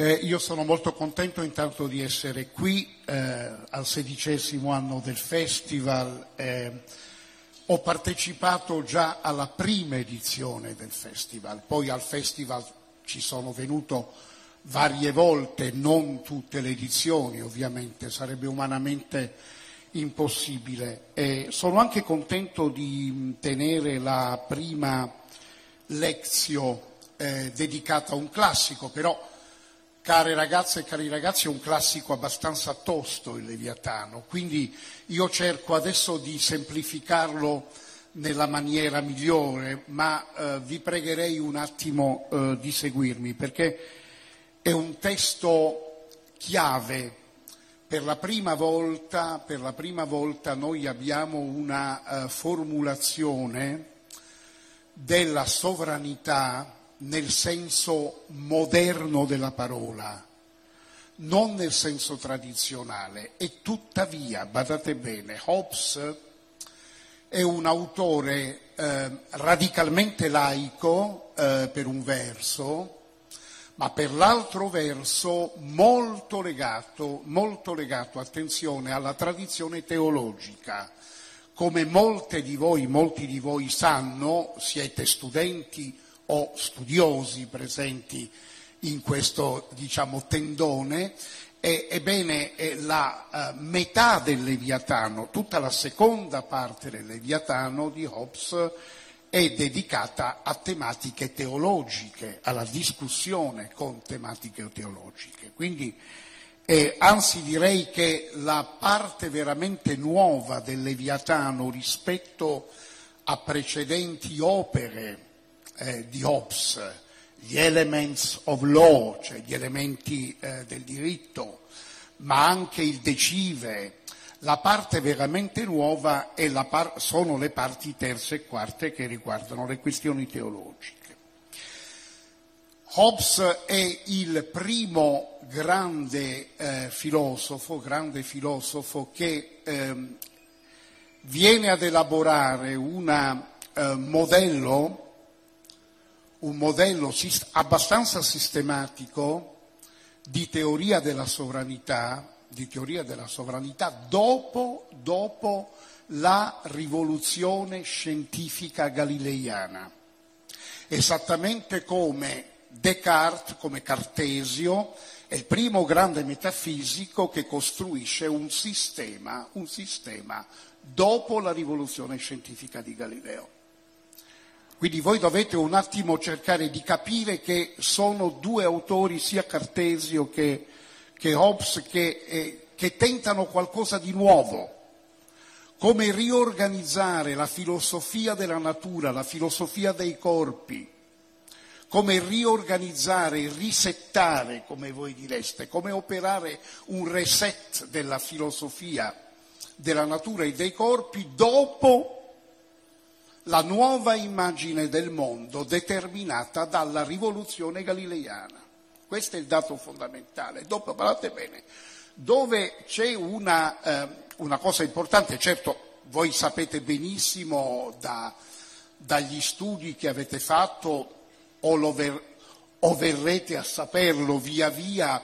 Eh, io sono molto contento intanto di essere qui eh, al sedicesimo anno del festival. Eh, ho partecipato già alla prima edizione del festival, poi al festival ci sono venuto varie volte, non tutte le edizioni ovviamente, sarebbe umanamente impossibile. E sono anche contento di tenere la prima lezione eh, dedicata a un classico, però care ragazze e cari ragazzi è un classico abbastanza tosto il Leviatano, quindi io cerco adesso di semplificarlo nella maniera migliore, ma eh, vi pregherei un attimo eh, di seguirmi perché è un testo chiave. Per la prima volta, la prima volta noi abbiamo una uh, formulazione della sovranità nel senso moderno della parola, non nel senso tradizionale. E tuttavia, badate bene, Hobbes è un autore eh, radicalmente laico eh, per un verso, ma per l'altro verso molto legato, molto legato, attenzione, alla tradizione teologica. Come molte di voi, molti di voi sanno, siete studenti o studiosi presenti in questo, diciamo, tendone, ebbene la uh, metà del Leviatano, tutta la seconda parte del Leviatano di Hobbes è dedicata a tematiche teologiche, alla discussione con tematiche teologiche. Quindi, eh, anzi direi che la parte veramente nuova del Leviatano rispetto a precedenti opere eh, di Hobbes, gli elements of law, cioè gli elementi eh, del diritto, ma anche il decive, la parte veramente nuova par- sono le parti terze e quarte che riguardano le questioni teologiche. Hobbes è il primo grande eh, filosofo, grande filosofo che eh, viene ad elaborare un eh, modello un modello abbastanza sistematico di teoria della sovranità, teoria della sovranità dopo, dopo la rivoluzione scientifica galileiana. Esattamente come Descartes, come Cartesio, è il primo grande metafisico che costruisce un sistema, un sistema dopo la rivoluzione scientifica di Galileo. Quindi voi dovete un attimo cercare di capire che sono due autori, sia Cartesio che, che Hobbes, che, eh, che tentano qualcosa di nuovo, come riorganizzare la filosofia della natura, la filosofia dei corpi, come riorganizzare, risettare, come voi direste, come operare un reset della filosofia della natura e dei corpi dopo la nuova immagine del mondo determinata dalla rivoluzione galileiana. Questo è il dato fondamentale. Dopo, guardate bene, dove c'è una, eh, una cosa importante, certo voi sapete benissimo da, dagli studi che avete fatto o, ver, o verrete a saperlo via via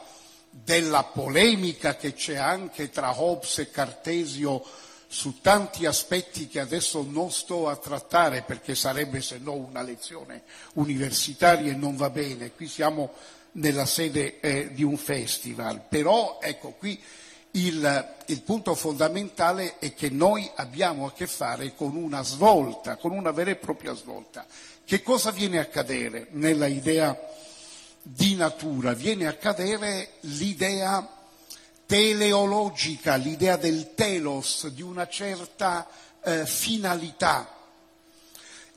della polemica che c'è anche tra Hobbes e Cartesio su tanti aspetti che adesso non sto a trattare perché sarebbe se no una lezione universitaria e non va bene, qui siamo nella sede eh, di un festival, però ecco qui il, il, punto fondamentale è che noi abbiamo a che fare con una svolta, con una vera e propria svolta. Che cosa viene a cadere nella idea di natura? Viene a cadere l'idea teleologica, l'idea del telos, di una certa eh, finalità.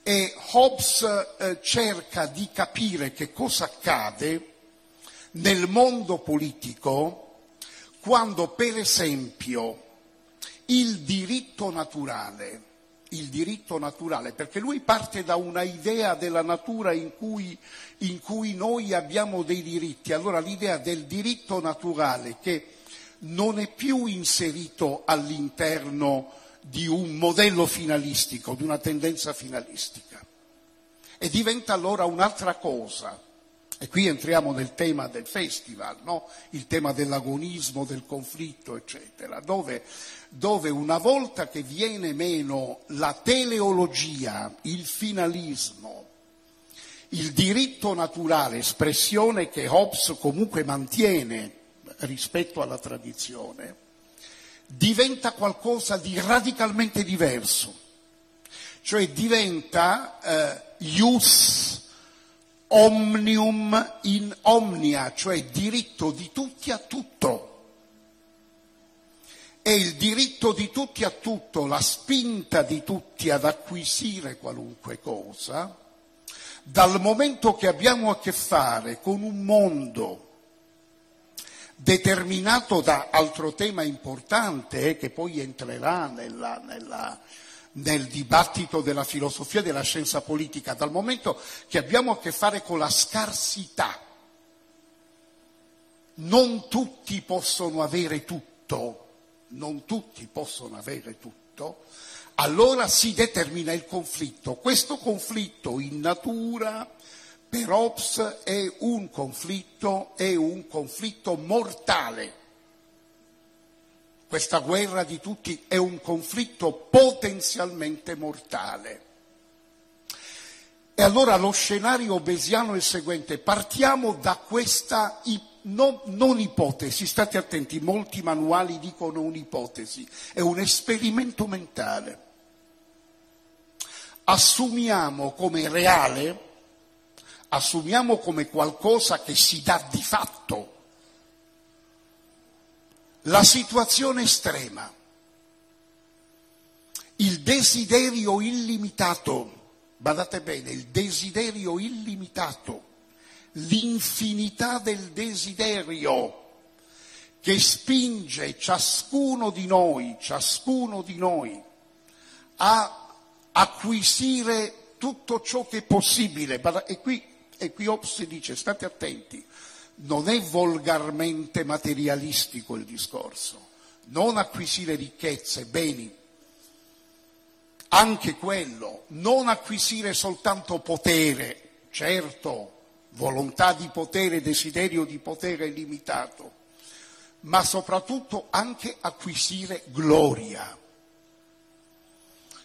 E Hobbes eh, cerca di capire che cosa accade nel mondo politico quando, per esempio, il diritto naturale, il diritto naturale, perché lui parte da una idea della natura in cui, in cui noi abbiamo dei diritti, allora l'idea del diritto naturale che non è più inserito all'interno di un modello finalistico, di una tendenza finalistica, e diventa allora un'altra cosa. E qui entriamo nel tema del festival, no? il tema dell'agonismo, del conflitto, eccetera, dove, dove una volta che viene meno la teleologia, il finalismo, il diritto naturale, espressione che Hobbes comunque mantiene rispetto alla tradizione, diventa qualcosa di radicalmente diverso, cioè diventa eh, ius omnium in omnia, cioè diritto di tutti a tutto. E il diritto di tutti a tutto, la spinta di tutti ad acquisire qualunque cosa, dal momento che abbiamo a che fare con un mondo determinato da altro tema importante eh, che poi entrerà nella, nella, nel dibattito della filosofia e della scienza politica, dal momento che abbiamo a che fare con la scarsità. Non tutti possono avere tutto, non tutti possono avere tutto, allora si determina il conflitto. Questo conflitto in natura per Hobbes è un conflitto, è un conflitto mortale. Questa guerra di tutti è un conflitto potenzialmente mortale. E allora lo scenario obesiano è il seguente, partiamo da questa non, non ipotesi, state attenti, molti manuali dicono un'ipotesi, è un esperimento mentale. Assumiamo come reale assumiamo come qualcosa che si dà di fatto. La situazione estrema, il desiderio illimitato, badate bene, il desiderio illimitato, l'infinità del desiderio che spinge ciascuno di noi, ciascuno di noi a acquisire tutto ciò che è possibile. E qui e qui Hobbes dice, state attenti, non è volgarmente materialistico il discorso, non acquisire ricchezze, beni, anche quello, non acquisire soltanto potere, certo, volontà di potere, desiderio di potere limitato, ma soprattutto anche acquisire gloria,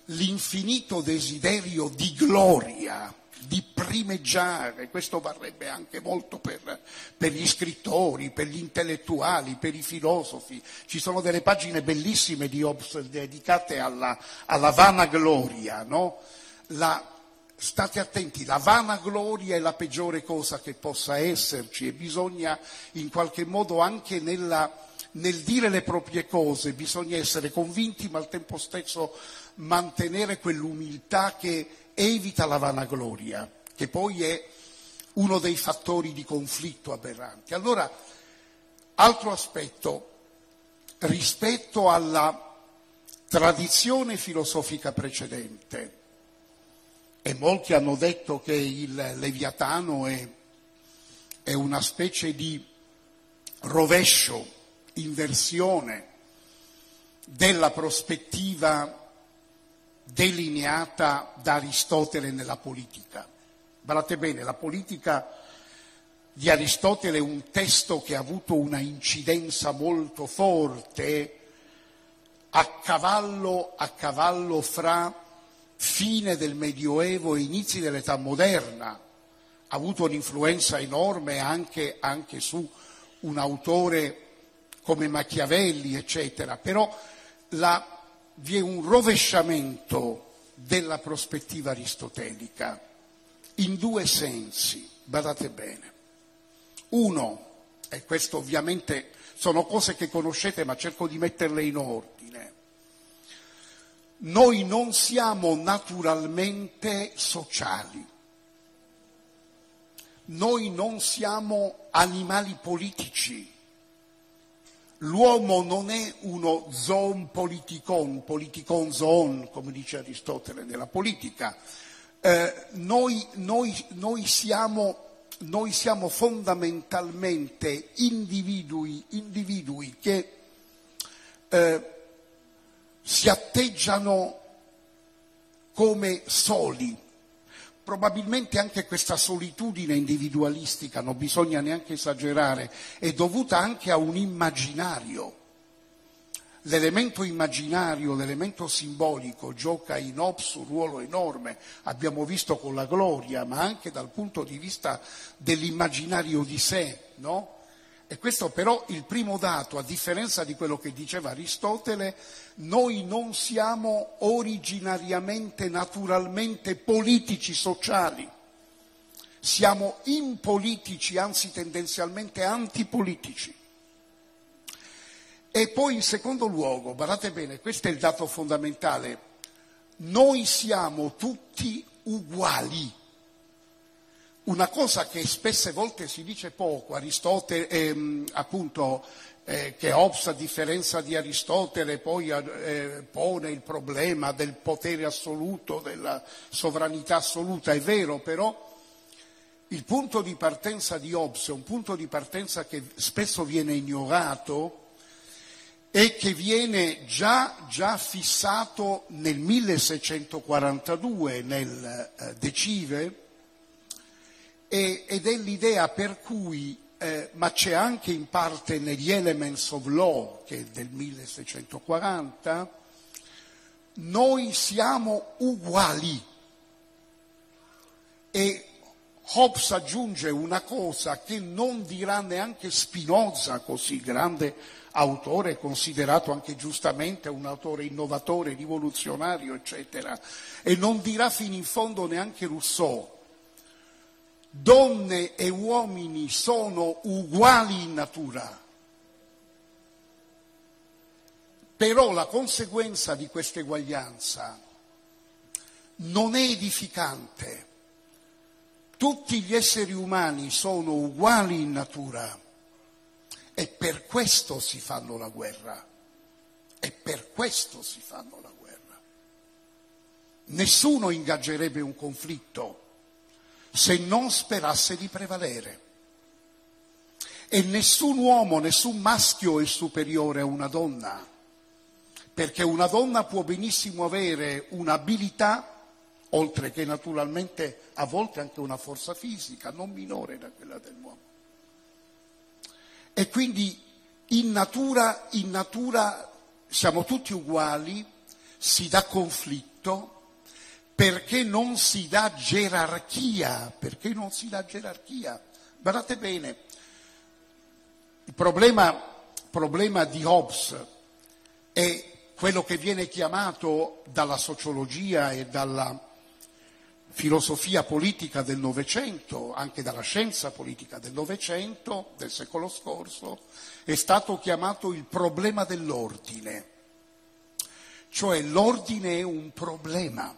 l'infinito desiderio di gloria di primeggiare, questo varrebbe anche molto per, per, gli scrittori, per gli intellettuali, per i filosofi. Ci sono delle pagine bellissime di Hobbes dedicate alla, alla vanagloria, no? La, state attenti, la vanagloria è la peggiore cosa che possa esserci e bisogna in qualche modo anche nella, nel dire le proprie cose, bisogna essere convinti ma al tempo stesso mantenere quell'umiltà che evita la vanagloria, che poi è uno dei fattori di conflitto aberranti. Allora, altro aspetto, rispetto alla tradizione filosofica precedente, e molti hanno detto che il Leviatano è, è una specie di rovescio, inversione della prospettiva delineata da Aristotele nella politica. Guardate bene, la politica di Aristotele è un testo che ha avuto una incidenza molto forte a cavallo, a cavallo fra fine del Medioevo e inizi dell'età moderna. Ha avuto un'influenza enorme anche, anche su un autore come Machiavelli, eccetera. Però la vi è un rovesciamento della prospettiva aristotelica in due sensi, badate bene. Uno, e questo ovviamente sono cose che conoscete ma cerco di metterle in ordine, noi non siamo naturalmente sociali, noi non siamo animali politici, L'uomo non è uno zoon politikon, politikon zoon, come dice Aristotele nella politica. Eh, noi, noi, noi, siamo, noi, siamo, fondamentalmente individui, individui che eh, si atteggiano come soli, probabilmente anche questa solitudine individualistica, non bisogna neanche esagerare, è dovuta anche a un immaginario. L'elemento immaginario, l'elemento simbolico gioca in Hobbes un ruolo enorme, abbiamo visto con la gloria, ma anche dal punto di vista dell'immaginario di sé, no? E questo però il primo dato, a differenza di quello che diceva Aristotele, noi non siamo originariamente, naturalmente politici sociali, siamo impolitici, anzi tendenzialmente antipolitici. E poi in secondo luogo, guardate bene, questo è il dato fondamentale, noi siamo tutti uguali una cosa che spesse volte si dice poco, Aristotele, ehm, appunto, eh, che Hobbes, a differenza di Aristotele, poi eh, pone il problema del potere assoluto, della sovranità assoluta, è vero, però il punto di partenza di Hobbes è un punto di partenza che spesso viene ignorato e che viene già, già fissato nel 1642 nel eh, Decive, ed è l'idea per cui, eh, ma c'è anche in parte negli Elements of Law, che è del 1640, noi siamo uguali. E Hobbes aggiunge una cosa che non dirà neanche Spinoza, così grande autore, considerato anche giustamente un autore innovatore, rivoluzionario, eccetera, e non dirà fino in fondo neanche Rousseau donne e uomini sono uguali in natura, però la conseguenza di questa eguaglianza non è edificante. Tutti gli esseri umani sono uguali in natura e per questo si fanno la guerra. E per questo si fanno la guerra. Nessuno ingaggerebbe un conflitto se non sperasse di prevalere. E nessun uomo, nessun maschio è superiore a una donna, perché una donna può benissimo avere un'abilità, oltre che naturalmente a volte anche una forza fisica, non minore da quella dell'uomo. E quindi in natura, in natura siamo tutti uguali, si dà conflitto, perché non si dà gerarchia, perché non si dà gerarchia. Guardate bene, il problema, problema di Hobbes è quello che viene chiamato dalla sociologia e dalla filosofia politica del Novecento, anche dalla scienza politica del Novecento, del secolo scorso, è stato chiamato il problema dell'ordine. Cioè l'ordine è un problema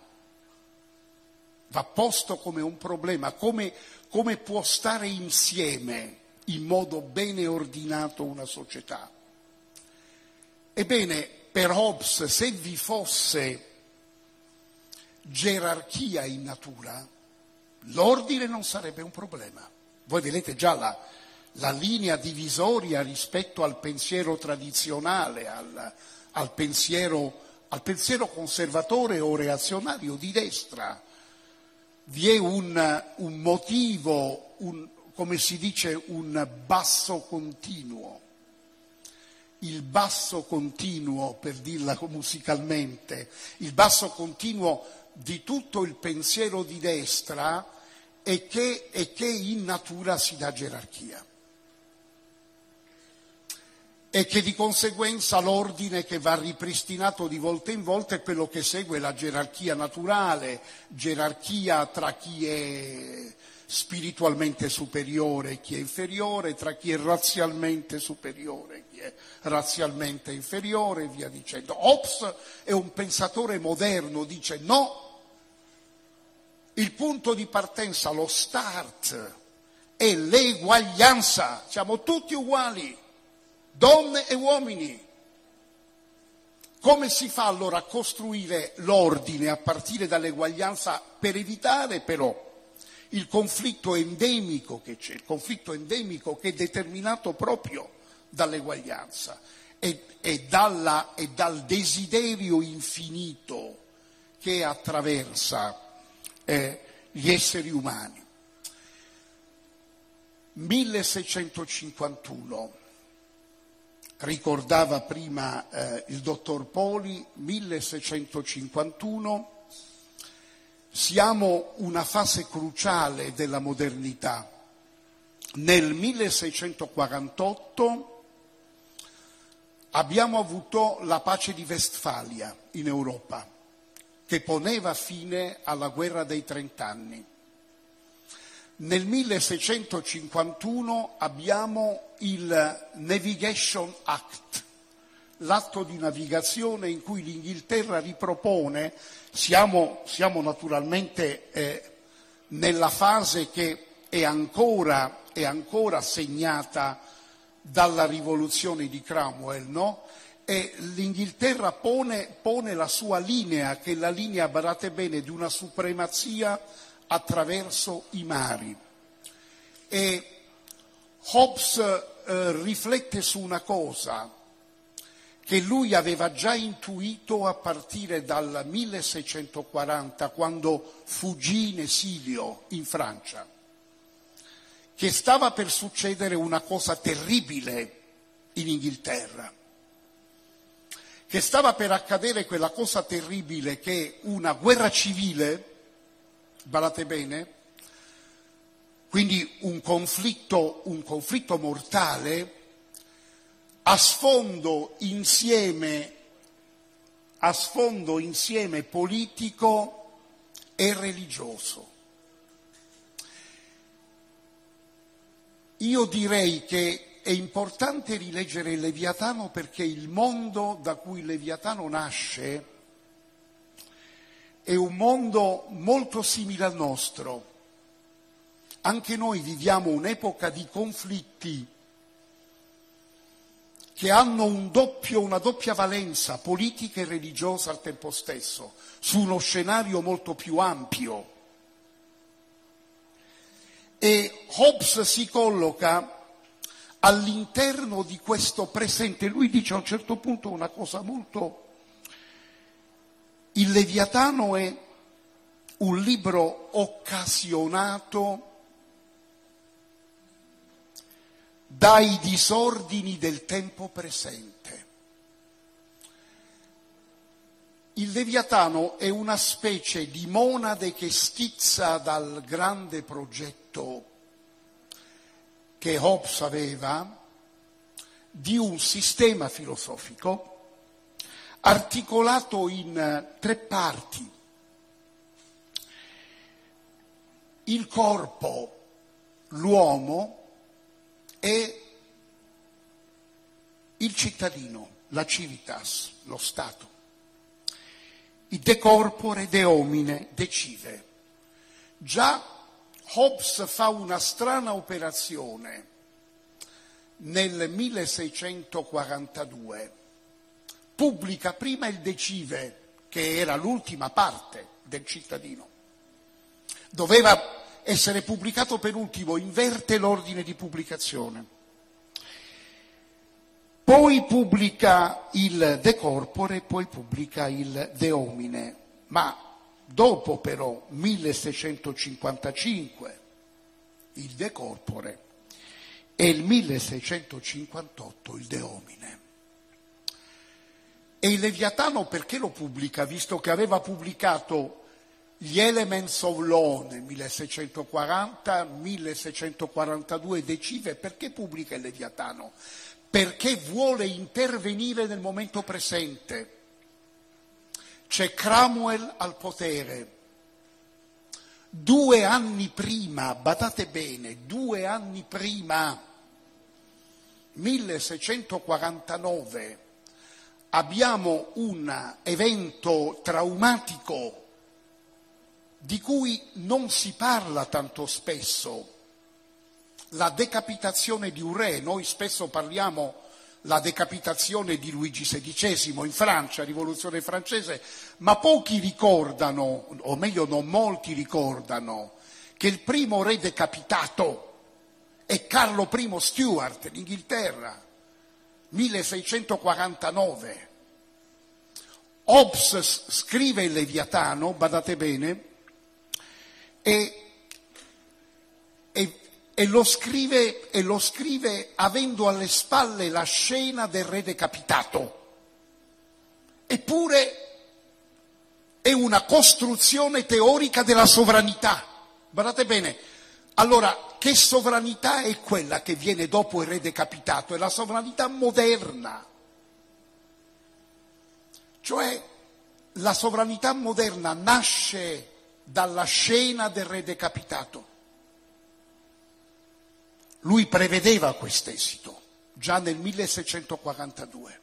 va posto come un problema, come, come può stare insieme in modo bene ordinato una società. Ebbene, per Hobbes, se vi fosse gerarchia in natura, l'ordine non sarebbe un problema. Voi vedete già la, la linea divisoria rispetto al pensiero tradizionale, al, al, pensiero, al pensiero conservatore o reazionario di destra vi è un, un motivo, un, come si dice, un basso continuo. Il basso continuo, per dirla musicalmente, il basso continuo di tutto il pensiero di destra è che, che in natura si dà gerarchia e che di conseguenza l'ordine che va ripristinato di volta in volta è quello che segue la gerarchia naturale, gerarchia tra chi è spiritualmente superiore e chi è inferiore, tra chi è razzialmente superiore e chi è razzialmente inferiore e via dicendo. Hobbes è un pensatore moderno, dice no, il punto di partenza, lo start, è l'eguaglianza, siamo tutti uguali donne e uomini. Come si fa allora a costruire l'ordine a partire dall'eguaglianza per evitare però il conflitto endemico che c'è, il conflitto endemico che è determinato proprio dall'eguaglianza e, e, dalla, e dal desiderio infinito che attraversa eh, gli esseri umani. 1651, ricordava prima eh, il dottor Poli, 1651, siamo una fase cruciale della modernità. Nel 1648 abbiamo avuto la pace di Westfalia in Europa, che poneva fine alla guerra dei trent'anni. Nel 1651 abbiamo il Navigation Act, l'atto di navigazione in cui l'Inghilterra ripropone, siamo, siamo naturalmente eh, nella fase che è ancora, è ancora, segnata dalla rivoluzione di Cromwell, no? E l'Inghilterra pone, pone la sua linea, che è la linea, badate bene, di una supremazia attraverso i mari. E Hobbes eh, riflette su una cosa che lui aveva già intuito a partire dal 1640, quando fuggì in esilio in Francia, che stava per succedere una cosa terribile in Inghilterra, che stava per accadere quella cosa terribile che una guerra civile Badate bene? Quindi un conflitto, un conflitto mortale a sfondo insieme, a sfondo insieme politico e religioso. Io direi che è importante rileggere il Leviatano perché il mondo da cui Leviatano nasce è un mondo molto simile al nostro. Anche noi viviamo un'epoca di conflitti che hanno un doppio, una doppia valenza politica e religiosa al tempo stesso, su uno scenario molto più ampio. E Hobbes si colloca all'interno di questo presente. Lui dice a un certo punto una cosa molto il Leviatano è un libro occasionato dai disordini del tempo presente. Il Leviatano è una specie di monade che schizza dal grande progetto che Hobbes aveva di un sistema filosofico articolato in eh, tre parti. Il corpo, l'uomo e il cittadino, la civitas, lo Stato. Il de corpore de homine decide. Già Hobbes fa una strana operazione nel 1642 pubblica prima il decive, che era l'ultima parte del cittadino. Doveva essere pubblicato per ultimo, inverte l'ordine di pubblicazione. Poi pubblica il De Corpore, poi pubblica il De Homine, ma dopo però 1655 il De Corpore e il 1658 il De Homine. E il Leviatano perché lo pubblica? Visto che aveva pubblicato gli Elements of Law nel 1640, 1642 Decive, perché pubblica il Leviatano? Perché vuole intervenire nel momento presente. C'è Cromwell al potere. Due anni prima, badate bene, due anni prima, 1649, abbiamo un evento traumatico di cui non si parla tanto spesso, la decapitazione di un re, noi spesso parliamo la decapitazione di Luigi XVI in Francia, rivoluzione francese, ma pochi ricordano, o meglio non molti ricordano, che il primo re decapitato è Carlo I Stuart in Inghilterra, 1649. Hobbes scrive il Leviatano, badate bene, e, e, e, lo scrive, e lo scrive avendo alle spalle la scena del re decapitato. Eppure è una costruzione teorica della sovranità. Guardate bene, allora che sovranità è quella che viene dopo il re decapitato? È la sovranità moderna. Cioè la sovranità moderna nasce dalla scena del re decapitato. Lui prevedeva quest'esito già nel 1642,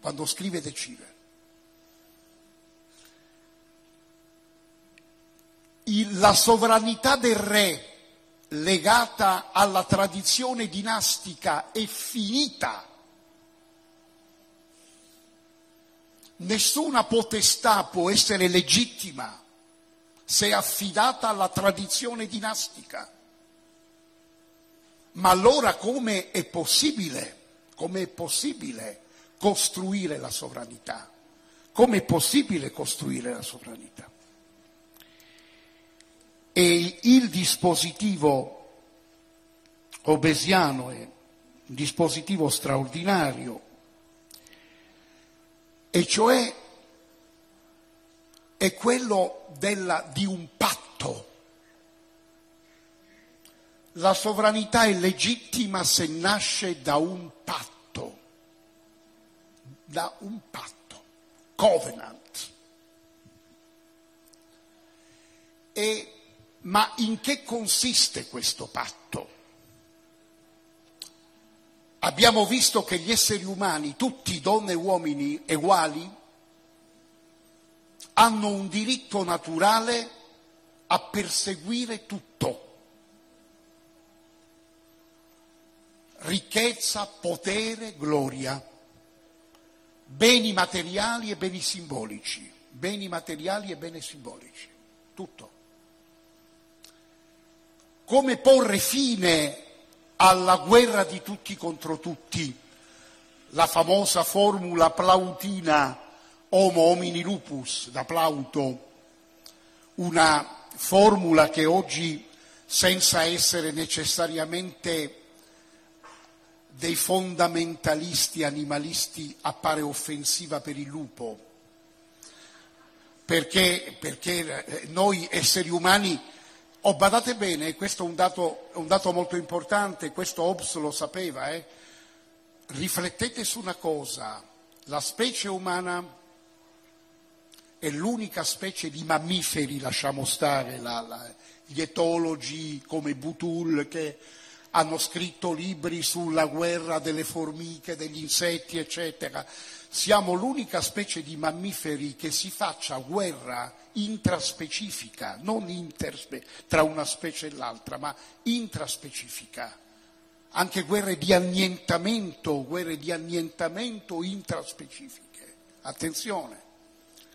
quando scrive Decide. la sovranità del re legata alla tradizione dinastica è finita. Nessuna potestà può essere legittima se affidata alla tradizione dinastica. Ma allora come è possibile, come è possibile costruire la sovranità? Come è possibile costruire la sovranità? E il dispositivo obesiano è un dispositivo straordinario, e cioè è quello della, di un patto. La sovranità è legittima se nasce da un patto, da un patto, covenant. E ma in che consiste questo patto? Abbiamo visto che gli esseri umani, tutti donne e uomini uguali, hanno un diritto naturale a perseguire tutto. Ricchezza, potere, gloria, beni materiali e beni simbolici, beni materiali e beni simbolici, tutto come porre fine alla guerra di tutti contro tutti, la famosa formula plautina homo homini lupus da Plauto, una formula che oggi, senza essere necessariamente dei fondamentalisti animalisti, appare offensiva per il lupo, perché, perché eh, noi esseri umani Oh, badate bene, questo è un dato, un dato molto importante, questo Hobbes lo sapeva, eh? riflettete su una cosa, la specie umana è l'unica specie di mammiferi, lasciamo stare, la, la, gli etologi come Butul che hanno scritto libri sulla guerra delle formiche, degli insetti, eccetera. Siamo l'unica specie di mammiferi che si faccia guerra intraspecifica, non interspe- tra una specie e l'altra, ma intraspecifica. Anche guerre di annientamento, guerre di annientamento intraspecifiche. Attenzione.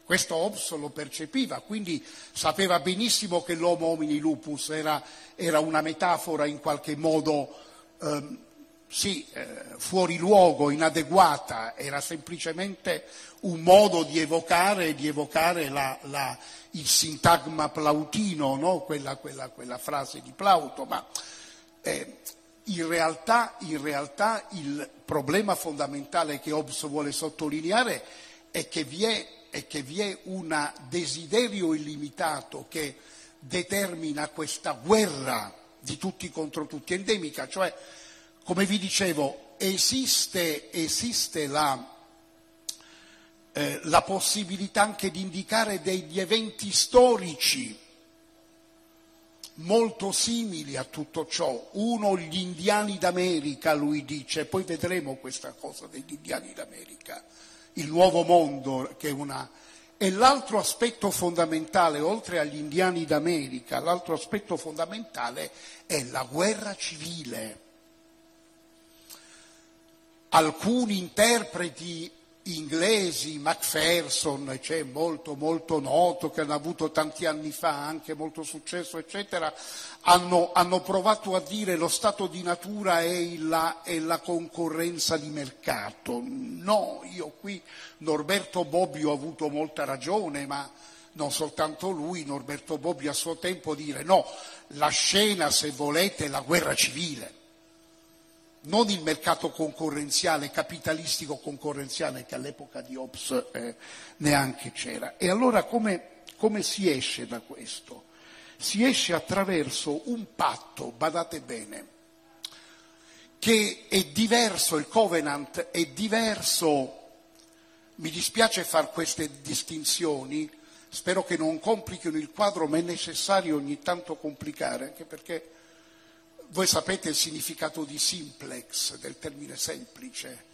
Questo Hobbes lo percepiva, quindi sapeva benissimo che l'homo homini lupus era, era una metafora in qualche modo ehm, sì, eh, fuori luogo, inadeguata, era semplicemente un modo di evocare, di evocare la, la, il sintagma plautino, no? quella, quella, quella, frase di Plauto, ma eh, in, realtà, in realtà il problema fondamentale che Hobbes vuole sottolineare è che vi è è che vi è un desiderio illimitato che determina questa guerra di tutti contro tutti endemica, cioè, come vi dicevo, esiste, esiste la, eh, la possibilità anche di indicare degli eventi storici molto simili a tutto ciò. Uno, gli indiani d'America, lui dice, poi vedremo questa cosa degli indiani d'America il nuovo mondo, che è una... E l'altro aspetto fondamentale, oltre agli indiani d'America, l'altro aspetto fondamentale è la guerra civile. Alcuni interpreti inglesi, Macpherson, cioè molto molto noto, che hanno avuto tanti anni fa anche molto successo, eccetera, hanno, hanno provato a dire lo stato di natura è la, è la, concorrenza di mercato. No, io qui Norberto Bobbio ho avuto molta ragione, ma non soltanto lui, Norberto Bobbio a suo tempo dire no, la scena se volete è la guerra civile, non il mercato concorrenziale, capitalistico concorrenziale che all'epoca di Hobbes eh, neanche c'era. E allora come, come si esce da questo? Si esce attraverso un patto, badate bene, che è diverso, il covenant è diverso, mi dispiace fare queste distinzioni, spero che non complichino il quadro, ma è necessario ogni tanto complicare, anche perché voi sapete il significato di simplex, del termine semplice,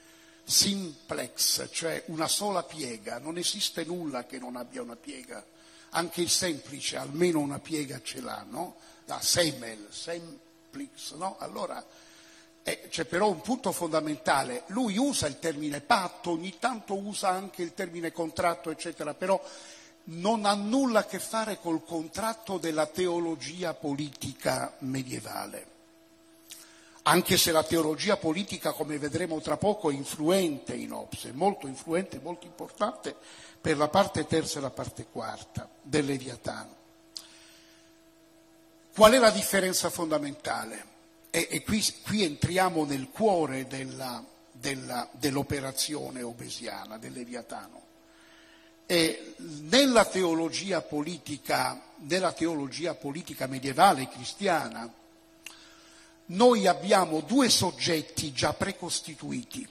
simplex, cioè una sola piega, non esiste nulla che non abbia una piega, anche il semplice almeno una piega ce l'ha, no? La semel, semplix, no? Allora eh, c'è però un punto fondamentale, lui usa il termine patto, ogni tanto usa anche il termine contratto, eccetera, però non ha nulla a che fare col contratto della teologia politica medievale. Anche se la teologia politica, come vedremo tra poco, è influente in Hobbes, è molto influente, molto importante per la parte terza e la parte quarta del Leviatano. Qual è la differenza fondamentale? E, e qui, qui, entriamo nel cuore della, della, dell'operazione obesiana, del Leviatano. E nella teologia politica, nella teologia politica medievale cristiana, noi abbiamo due soggetti già precostituiti,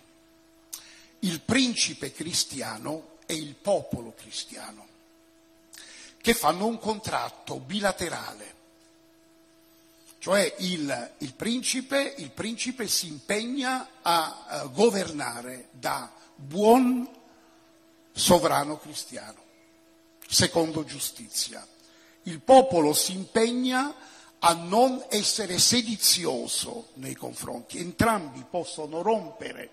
il principe cristiano e il popolo cristiano, che fanno un contratto bilaterale cioè il, il, principe, il principe, si impegna a, a governare da buon sovrano cristiano, secondo giustizia. Il popolo si impegna a non essere sedizioso nei confronti. Entrambi possono rompere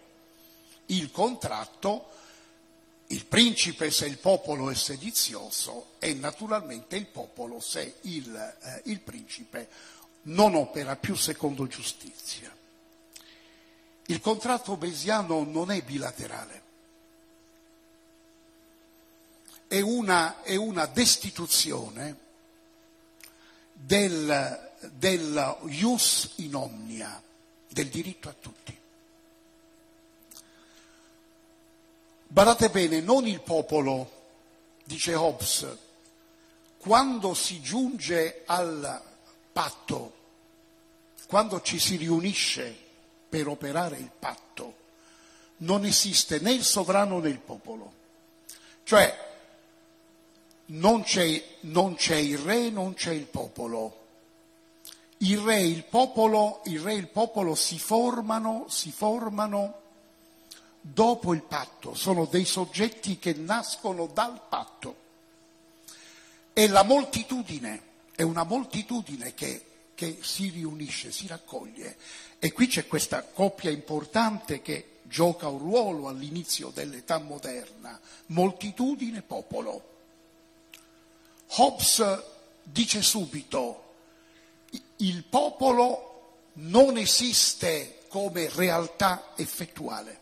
il contratto, il principe se il popolo è sedizioso e naturalmente il popolo se il, eh, il principe non opera più secondo giustizia. Il contratto obesiano non è bilaterale, è una, è una destituzione del, del ius in omnia, del diritto a tutti. Badate bene, non il popolo, dice Hobbes, quando si giunge al patto, quando ci si riunisce per operare il patto, non esiste né il sovrano né il popolo. Cioè non c'è, non c'è il re, non c'è il popolo. Il re il popolo, il re e il popolo si formano, si formano dopo il patto, sono dei soggetti che nascono dal patto. E la moltitudine è una moltitudine che, che si riunisce, si raccoglie. E qui c'è questa coppia importante che gioca un ruolo all'inizio dell'età moderna, moltitudine, popolo. Hobbes dice subito, il popolo non esiste come realtà effettuale.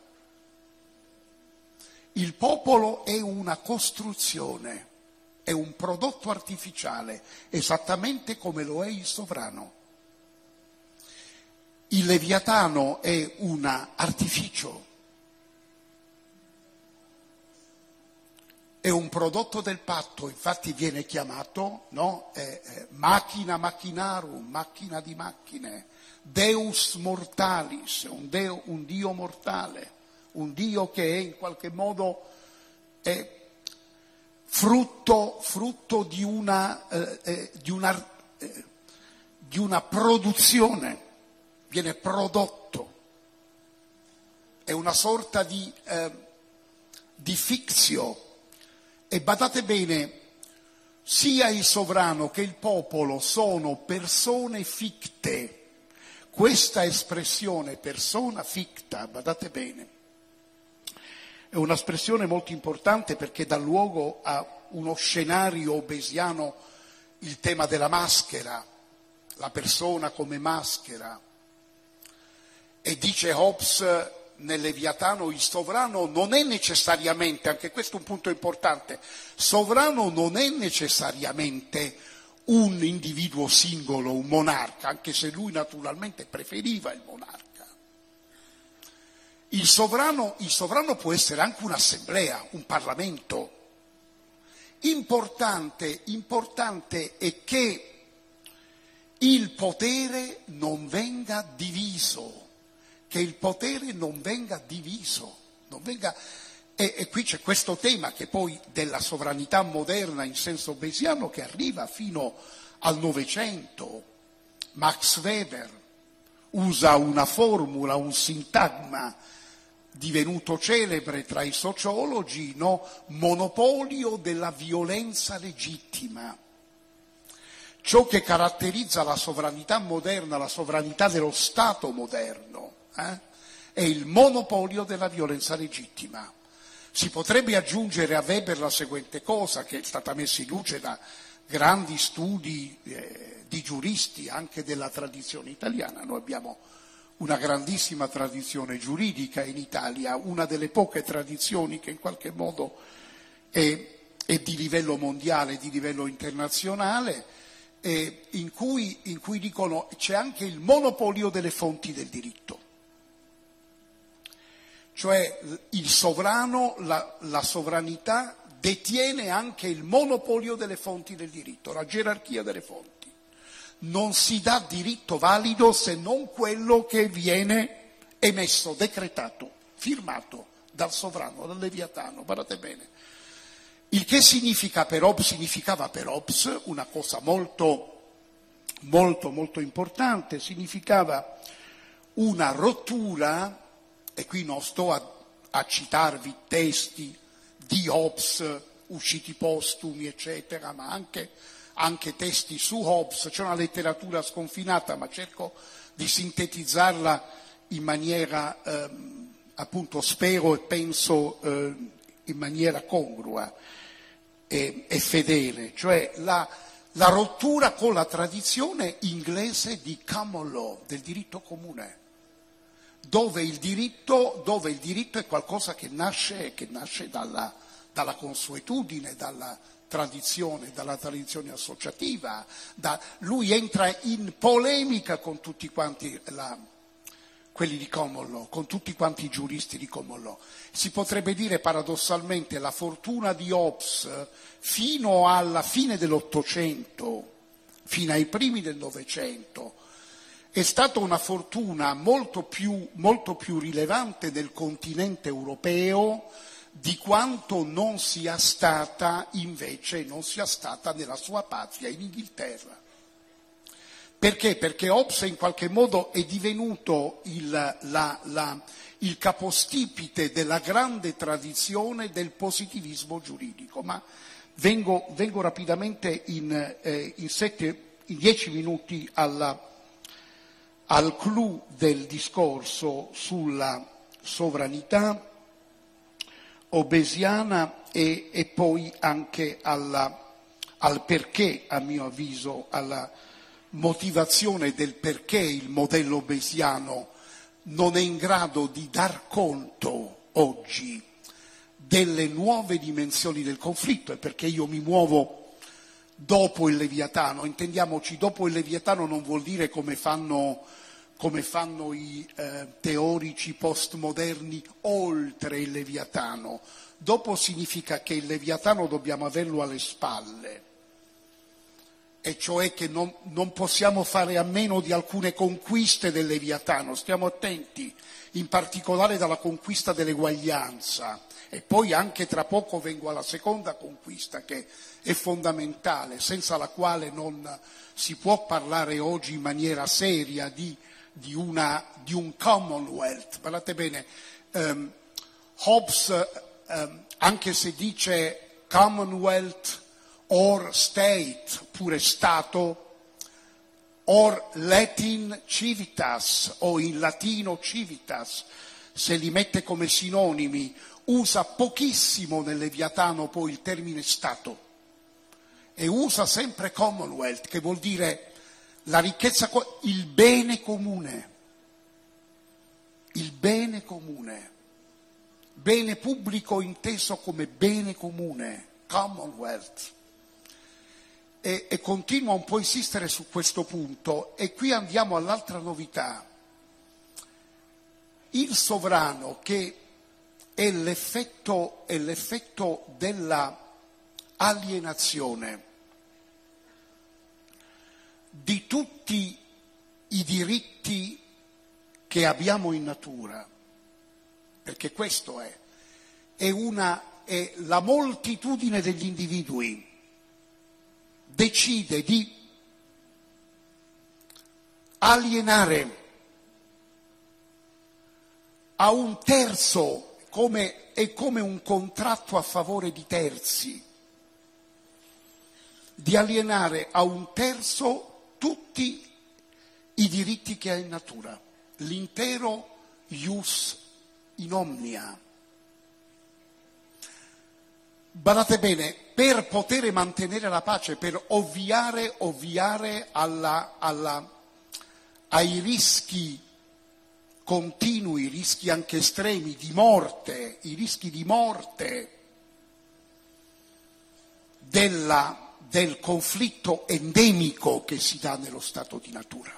Il popolo è una costruzione è un prodotto artificiale, esattamente come lo è il sovrano. Il leviatano è un artificio, è un prodotto del patto, infatti viene chiamato no? eh, eh, macchina macchinarum, macchina di macchine, deus mortalis, un, deo, un dio mortale, un dio che è in qualche modo è frutto, frutto di, una, eh, eh, di, una, eh, di, una, produzione, viene prodotto, è una sorta di, eh, di fixio. E badate bene, sia il sovrano che il popolo sono persone ficte. Questa espressione persona ficta, badate bene, è un'espressione molto importante perché dà luogo a uno scenario obesiano, il tema della maschera, la persona come maschera. E dice Hobbes, nel Leviatano il sovrano non è necessariamente, anche questo è un punto importante, sovrano non è necessariamente un individuo singolo, un monarca, anche se lui naturalmente preferiva il monarca. Il sovrano, il sovrano può essere anche un'assemblea, un Parlamento. Importante, importante è che il potere non venga diviso che il potere non venga diviso, non venga... E, e, qui c'è questo tema che poi della sovranità moderna in senso besiano che arriva fino al Novecento. Max Weber usa una formula, un sintagma divenuto celebre tra i sociologi, no? monopolio della violenza legittima. Ciò che caratterizza la sovranità moderna, la sovranità dello Stato moderno, eh, è il monopolio della violenza legittima. Si potrebbe aggiungere a Weber la seguente cosa, che è stata messa in luce da grandi studi eh, di giuristi anche della tradizione italiana. Noi abbiamo una grandissima tradizione giuridica in Italia, una delle poche tradizioni che in qualche modo è, è di livello mondiale, di livello internazionale, eh, in, cui, in cui dicono c'è anche il monopolio delle fonti del diritto cioè il sovrano, la, la sovranità detiene anche il monopolio delle fonti del diritto, la gerarchia delle fonti. Non si dà diritto valido se non quello che viene emesso, decretato, firmato dal sovrano, dal leviatano, guardate bene. Il che significa per Hobbes, significava per Hobbes una cosa molto, molto, molto importante, significava una rottura e qui non sto a, a citarvi testi di Hobbes usciti postumi, eccetera, ma anche, anche testi su Hobbes, c'è una letteratura sconfinata, ma cerco di sintetizzarla in maniera, ehm, appunto, spero e penso eh, in maniera congrua e, e fedele, cioè la, la rottura con la tradizione inglese di common law, del diritto comune dove il diritto, dove il diritto è qualcosa che nasce, che nasce dalla, dalla, consuetudine, dalla tradizione, dalla tradizione associativa. Da, lui entra in polemica con tutti quanti la, quelli di common law, con tutti quanti i giuristi di common law. Si potrebbe dire paradossalmente la fortuna di Hobbes fino alla fine dell'Ottocento, fino ai primi del Novecento, è stata una fortuna molto più, molto più rilevante del continente europeo di quanto non sia stata invece, non sia stata nella sua patria, in Inghilterra. Perché? Perché Hobbes in qualche modo è divenuto il, la, la, il capostipite della grande tradizione del positivismo giuridico. Ma vengo, vengo rapidamente in, eh, in, sette, in dieci minuti alla, al clou del discorso sulla sovranità obesiana e, e poi anche alla, al perché, a mio avviso, alla motivazione del perché il modello obesiano non è in grado di dar conto oggi delle nuove dimensioni del conflitto. E perché io mi muovo dopo il Leviatano. Intendiamoci, dopo il Leviatano non vuol dire come fanno, come fanno i eh, teorici postmoderni oltre il Leviatano. Dopo significa che il Leviatano dobbiamo averlo alle spalle, e cioè che non, non possiamo fare a meno di alcune conquiste del Leviatano. Stiamo attenti, in particolare dalla conquista dell'eguaglianza e poi anche tra poco vengo alla seconda conquista che è fondamentale, senza la quale non si può parlare oggi in maniera seria di, di, una, di un Commonwealth. Guardate bene, um, Hobbes, um, anche se dice Commonwealth or State, pure Stato, or Latin civitas, o in latino civitas, se li mette come sinonimi, usa pochissimo nel Leviatano poi il termine Stato e usa sempre Commonwealth, che vuol dire la ricchezza, il bene comune. il bene comune, bene pubblico inteso come bene comune, commonwealth. E, e continua un po' a insistere su questo punto e qui andiamo all'altra novità. Il sovrano che è l'effetto, è l'effetto della alienazione di tutti i diritti che abbiamo in natura, perché questo è, è, una, è la moltitudine degli individui decide di alienare a un terzo come, è come un contratto a favore di terzi, di alienare a un terzo tutti i diritti che ha in natura, l'intero ius in omnia. Badate bene, per poter mantenere la pace, per ovviare, ovviare alla, alla, ai rischi continui, rischi anche estremi di morte, i rischi di morte della, del conflitto endemico che si dà nello stato di natura.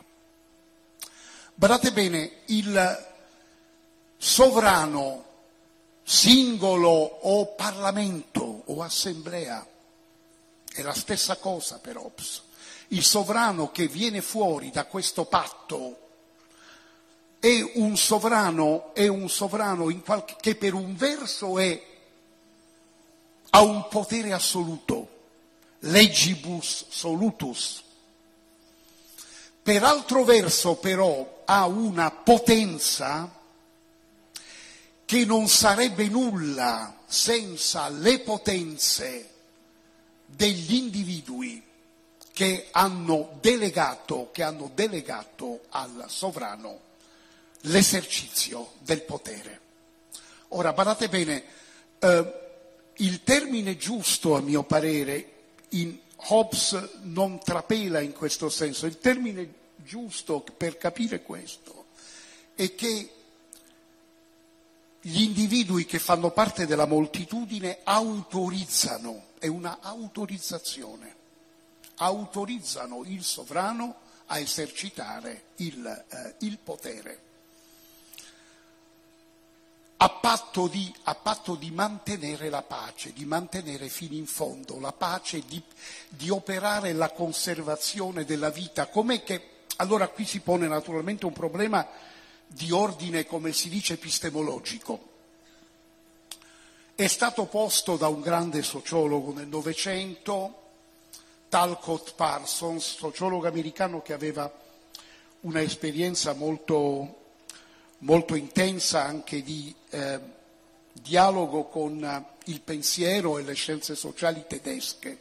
Badate bene, il sovrano singolo o Parlamento o Assemblea è la stessa cosa per Hobbes. Il sovrano che viene fuori da questo patto è un sovrano, è un sovrano qualche, che per un verso è, ha un potere assoluto, legibus solutus, per altro verso però ha una potenza che non sarebbe nulla senza le potenze degli individui che hanno delegato, che hanno delegato al sovrano l'esercizio del potere. Ora, badate bene, eh, il termine giusto, a mio parere, in Hobbes non trapela in questo senso. Il termine giusto per capire questo è che gli individui che fanno parte della moltitudine autorizzano, è una autorizzazione, autorizzano il sovrano a esercitare il, eh, il potere a patto, di, a patto, di, mantenere la pace, di mantenere fino in fondo la pace, di, di operare la conservazione della vita. Com'è che allora qui si pone naturalmente un problema di ordine, come si dice, epistemologico. È stato posto da un grande sociologo nel Novecento, Talcott Parsons, sociologo americano che aveva una esperienza molto molto intensa anche di eh, dialogo con eh, il pensiero e le scienze sociali tedesche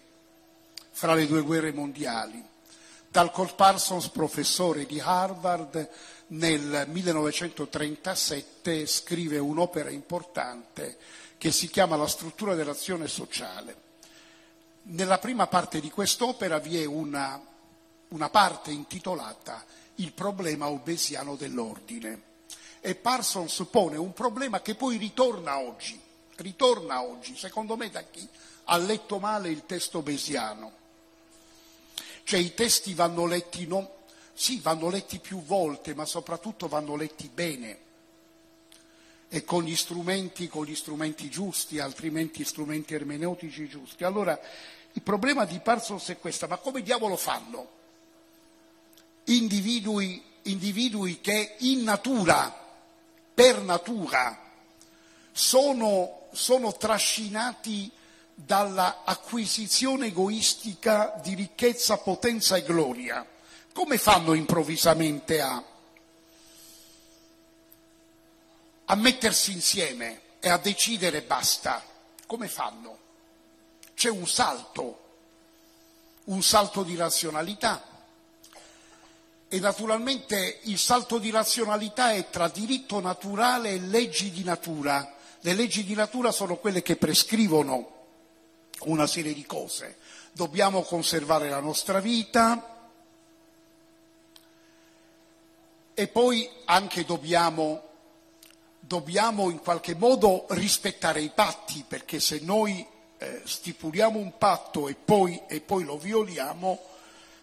fra le due guerre mondiali. Talcott Parsons, professore di Harvard, nel 1937 scrive un'opera importante che si chiama La struttura dell'azione sociale. Nella prima parte di quest'opera vi è una, una parte intitolata Il problema obesiano dell'ordine e Parsons pone un problema che poi ritorna oggi, ritorna oggi, secondo me da chi ha letto male il testo besiano. Cioè i testi vanno letti, non, sì, vanno letti più volte, ma soprattutto vanno letti bene e con gli strumenti, con gli strumenti giusti, altrimenti strumenti ermeneutici giusti. Allora, il problema di Parsons è questo, ma come diavolo fanno? Individui, individui che in natura per natura sono, sono trascinati dall'acquisizione egoistica di ricchezza, potenza e gloria. Come fanno improvvisamente a, a mettersi insieme e a decidere basta? Come fanno? C'è un salto, un salto di razionalità, e naturalmente il salto di razionalità è tra diritto naturale e leggi di natura. Le leggi di natura sono quelle che prescrivono una serie di cose. Dobbiamo conservare la nostra vita e poi anche dobbiamo dobbiamo in qualche modo rispettare i patti, perché se noi eh, stipuliamo un patto e poi, e poi lo violiamo,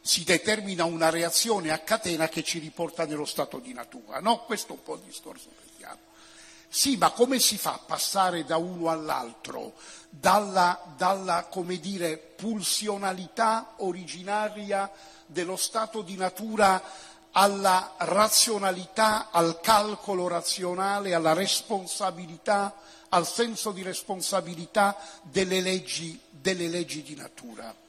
si determina una reazione a catena che ci riporta nello stato di natura. No? Questo è un po' il discorso che diamo. Sì, ma come si fa a passare da uno all'altro, dalla, dalla dire, pulsionalità originaria dello stato di natura alla razionalità, al calcolo razionale, alla responsabilità, al senso di responsabilità delle leggi, delle leggi di natura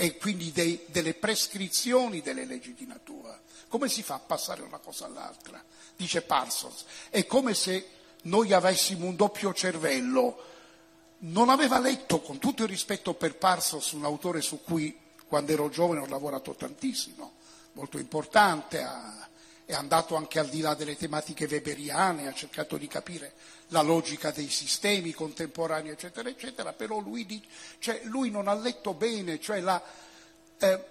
e quindi dei, delle prescrizioni delle leggi di natura. Come si fa a passare una cosa all'altra? Dice Parsons. È come se noi avessimo un doppio cervello. Non aveva letto, con tutto il rispetto per Parsons, un autore su cui quando ero giovane ho lavorato tantissimo, molto importante, ha, è andato anche al di là delle tematiche weberiane, ha cercato di capire la logica dei sistemi contemporanei, eccetera, eccetera, però lui, cioè, lui non ha letto bene, cioè la, eh,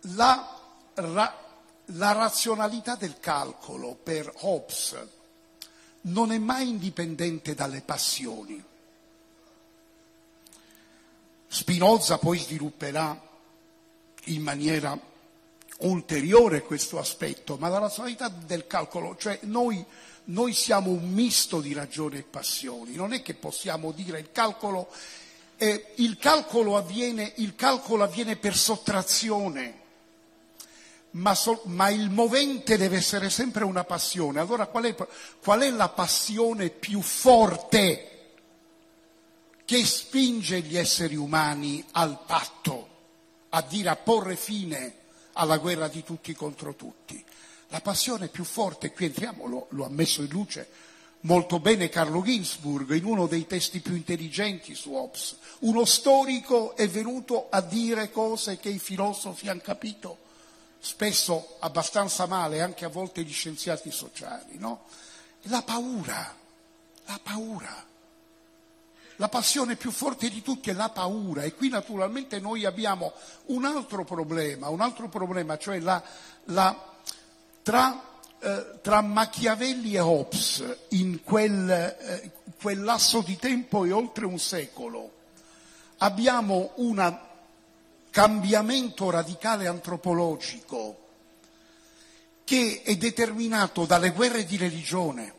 la, ra, la razionalità del calcolo per Hobbes non è mai indipendente dalle passioni. Spinoza poi svilupperà in maniera ulteriore questo aspetto, ma la razionalità del calcolo, cioè noi, noi siamo un misto di ragione e passioni, non è che possiamo dire il calcolo, eh, il calcolo, avviene, il calcolo avviene per sottrazione, ma, so, ma, il movente deve essere sempre una passione. Allora qual è, qual è la passione più forte che spinge gli esseri umani al patto? a dire a porre fine alla guerra di tutti contro tutti. La passione più forte, qui entriamo, lo, lo ha messo in luce molto bene Carlo Ginzburg in uno dei testi più intelligenti su Hobbes. Uno storico è venuto a dire cose che i filosofi hanno capito, spesso abbastanza male, anche a volte gli scienziati sociali, no? La paura, la paura. La passione più forte di tutti è la paura e qui naturalmente noi abbiamo un altro problema, un altro problema, cioè la, la, tra, eh, tra, Machiavelli e Hobbes in quel, eh, quel lasso di tempo e oltre un secolo abbiamo un cambiamento radicale antropologico che è determinato dalle guerre di religione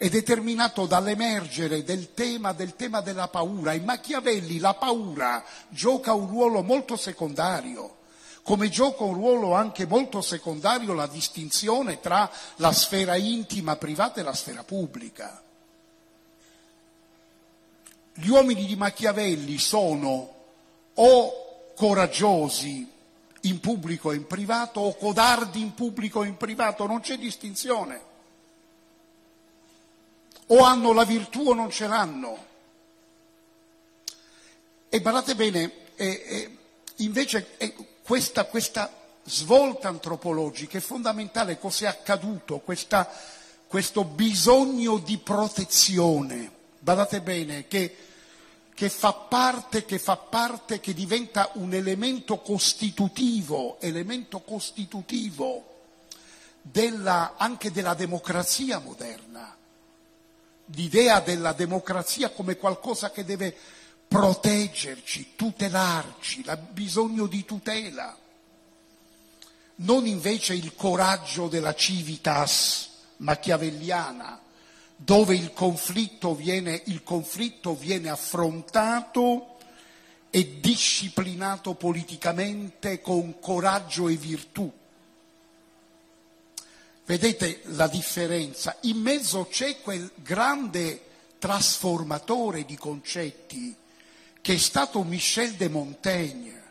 è determinato dall'emergere del tema, del tema della paura. In Machiavelli la paura gioca un ruolo molto secondario, come gioca un ruolo anche molto secondario la distinzione tra la sfera intima privata e la sfera pubblica. Gli uomini di Machiavelli sono o coraggiosi in pubblico e in privato o codardi in pubblico e in privato, non c'è distinzione o hanno la virtù o non ce l'hanno. E guardate bene, eh, eh, invece questa, questa, svolta antropologica è fondamentale, cos'è accaduto, questa, questo bisogno di protezione, guardate bene, che, che, fa parte, che fa parte, che diventa un elemento costitutivo, elemento costitutivo della, anche della democrazia moderna. L'idea della democrazia come qualcosa che deve proteggerci, tutelarci, il bisogno di tutela, non invece il coraggio della civitas machiavelliana, dove il conflitto viene, il conflitto viene affrontato e disciplinato politicamente con coraggio e virtù Vedete la differenza? In mezzo c'è quel grande trasformatore di concetti che è stato Michel de Montaigne.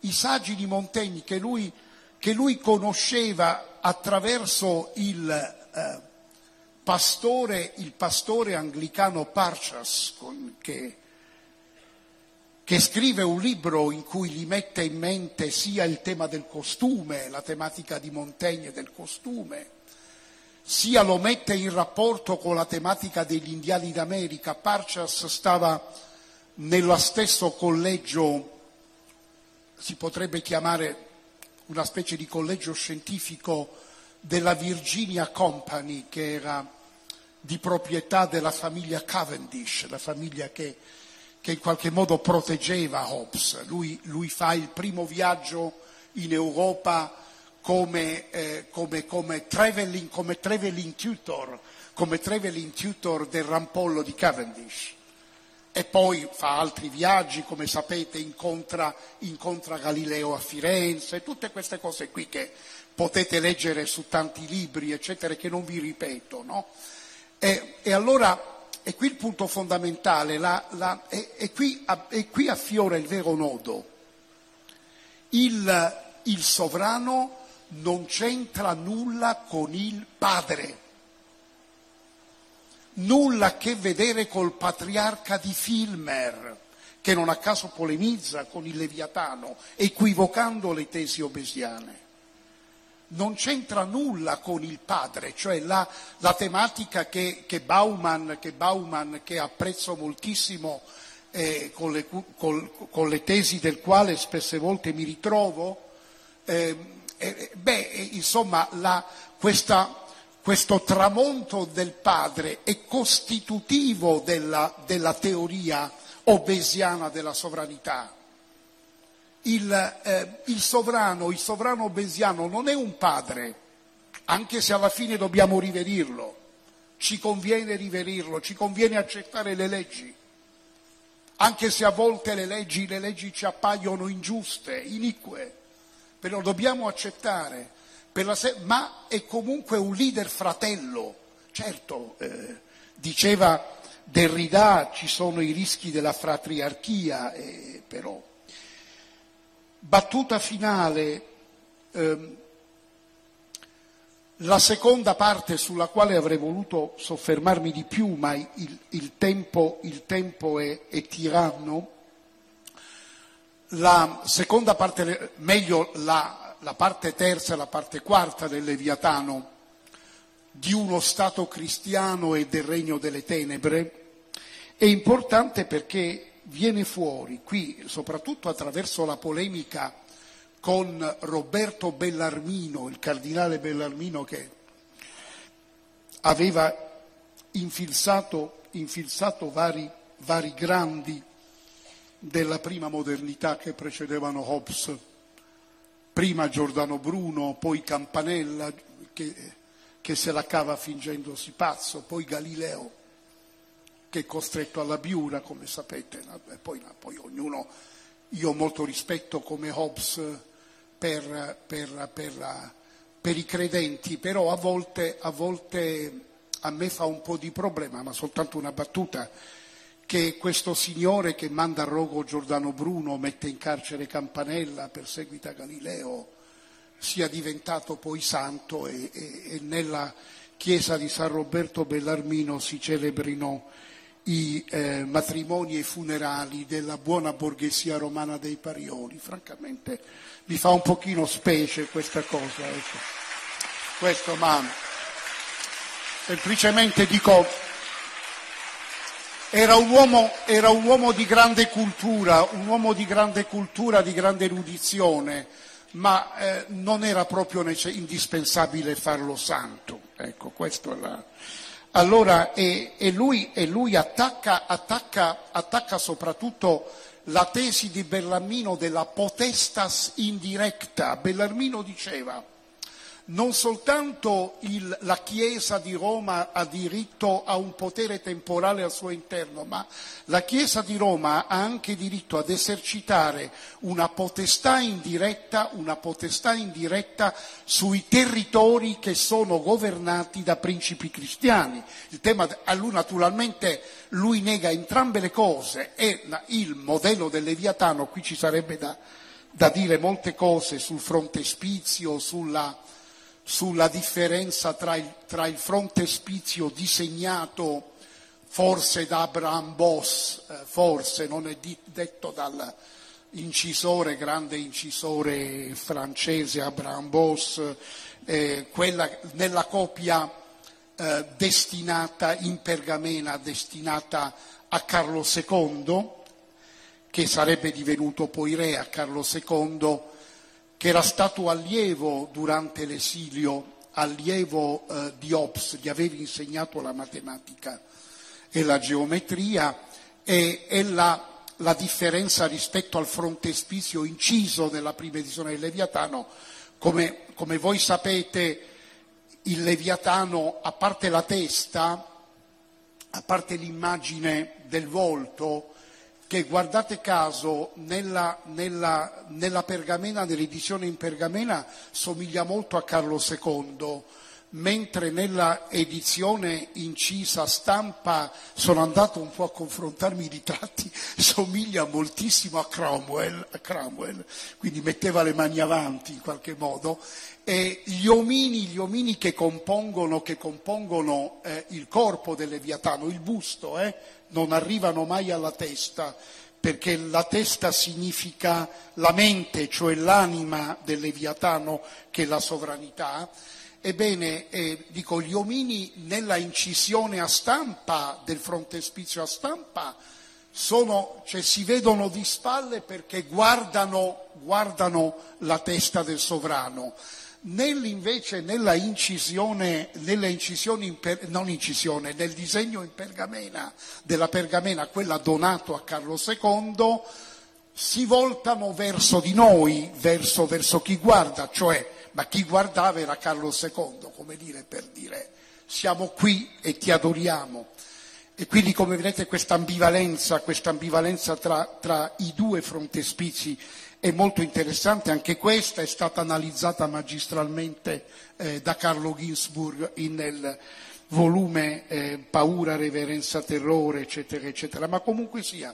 I saggi di Montaigne che lui, che lui conosceva attraverso il, eh, pastore, il pastore anglicano Parchas, con, che che scrive un libro in cui gli mette in mente sia il tema del costume, la tematica di Montaigne del costume, sia lo mette in rapporto con la tematica degli indiani d'America. Parchas stava nello stesso collegio, si potrebbe chiamare una specie di collegio scientifico della Virginia Company, che era di proprietà della famiglia Cavendish, la famiglia che, che in qualche modo proteggeva Hobbes. Lui, lui, fa il primo viaggio in Europa come, eh, come, come, traveling, come traveling tutor, come traveling tutor del rampollo di Cavendish e poi fa altri viaggi, come sapete, incontra, incontra, Galileo a Firenze, tutte queste cose qui che potete leggere su tanti libri, eccetera, che non vi ripeto. No? E, e allora è qui il punto fondamentale, la, la, è, è, qui, è, qui, affiora il vero nodo. Il, il sovrano non c'entra nulla con il padre, nulla a che vedere col patriarca di Filmer, che non a caso polemizza con il Leviatano, equivocando le tesi obesiane. Non c'entra nulla con il padre, cioè la, la tematica che, che, Bauman, che, Bauman, che apprezzo moltissimo, eh, con, le, col, con, le, tesi del quale spesse volte mi ritrovo, eh, eh, beh, insomma, la, questa, questo tramonto del padre è costitutivo della, della teoria obesiana della sovranità. Il, eh, il sovrano, il sovrano besiano non è un padre, anche se alla fine dobbiamo riverirlo, ci conviene riverirlo, ci conviene accettare le leggi, anche se a volte le leggi, le leggi ci appaiono ingiuste, inique, però dobbiamo accettare, se- ma è comunque un leader fratello, certo, eh, diceva Derrida ci sono i rischi della fratriarchia, eh, però. Battuta finale, ehm, la seconda parte sulla quale avrei voluto soffermarmi di più, ma il, il tempo, il tempo è, è, tiranno, la seconda parte, meglio la, la parte terza e la parte quarta del Leviatano, di uno Stato cristiano e del regno delle tenebre, è importante perché viene fuori qui, soprattutto attraverso la polemica con Roberto Bellarmino, il cardinale Bellarmino che aveva infilzato, infilzato vari, vari grandi della prima modernità che precedevano Hobbes, prima Giordano Bruno, poi Campanella che, che se la cava fingendosi pazzo, poi Galileo che è costretto alla biura, come sapete, e poi, poi ognuno, io ho molto rispetto come Hobbes per, per, per, per i credenti, però a volte, a volte a me fa un po' di problema, ma soltanto una battuta, che questo signore che manda a rogo Giordano Bruno, mette in carcere Campanella, perseguita Galileo, sia diventato poi santo e, e, e nella chiesa di San Roberto Bellarmino si celebrino i eh, matrimoni e i funerali della buona borghesia romana dei Parioli. Francamente mi fa un pochino specie questa cosa. Ecco. Questo, ma semplicemente dico, era un, uomo, era un uomo di grande cultura, un uomo di grande cultura, di grande erudizione, ma eh, non era proprio indispensabile farlo santo. Ecco, allora, e, e, lui, e lui attacca, attacca, attacca, soprattutto la tesi di Bellarmino della potestas indirecta. Bellarmino diceva non soltanto il, la Chiesa di Roma ha diritto a un potere temporale al suo interno, ma la Chiesa di Roma ha anche diritto ad esercitare una potestà indiretta, una potestà indiretta sui territori che sono governati da principi cristiani. Il tema, a lui naturalmente lui nega entrambe le cose e il modello del Leviatano, qui ci sarebbe da, da dire molte cose sul frontespizio, sulla sulla differenza tra il, tra il frontespizio disegnato forse da Abraham Boss, eh, forse non è di, detto dal incisore, grande incisore francese Abraham Boss, eh, quella, nella copia eh, destinata in pergamena, destinata a Carlo II, che sarebbe divenuto poi re a Carlo II, che era stato allievo durante l'esilio allievo eh, di Hobbes, gli avevi insegnato la matematica e la geometria e, e la, la, differenza rispetto al frontespizio inciso nella prima edizione del Leviatano. Come, come voi sapete, il Leviatano, a parte la testa, a parte l'immagine del volto, che guardate caso nella, nella, nella pergamena, nell'edizione in pergamena, somiglia molto a Carlo II, mentre nella edizione incisa stampa sono andato un po' a confrontarmi i ritratti, somiglia moltissimo a Cromwell, a Cromwell, quindi metteva le mani avanti in qualche modo, e gli omini, gli omini che compongono, che compongono eh, il corpo del Leviatano, il busto, eh, non arrivano mai alla testa, perché la testa significa la mente, cioè l'anima del Leviatano, che è la sovranità, Ebbene, eh, dico, gli omini nella incisione a stampa del frontespizio a stampa sono, cioè, si vedono di spalle perché guardano, guardano la testa del sovrano. Nell'invece nella incisione, nella incisione in per, non incisione, nel disegno in pergamena, della pergamena, quella donato a Carlo II, si voltano verso di noi, verso, verso chi guarda, cioè ma chi guardava era Carlo II, come dire per dire siamo qui e ti adoriamo. E quindi come vedete questa ambivalenza, questa ambivalenza tra, tra, i due frontespizi è molto interessante, anche questa è stata analizzata magistralmente eh, da Carlo Ginzburg nel volume eh, Paura, Reverenza, Terrore, eccetera, eccetera. Ma comunque sia,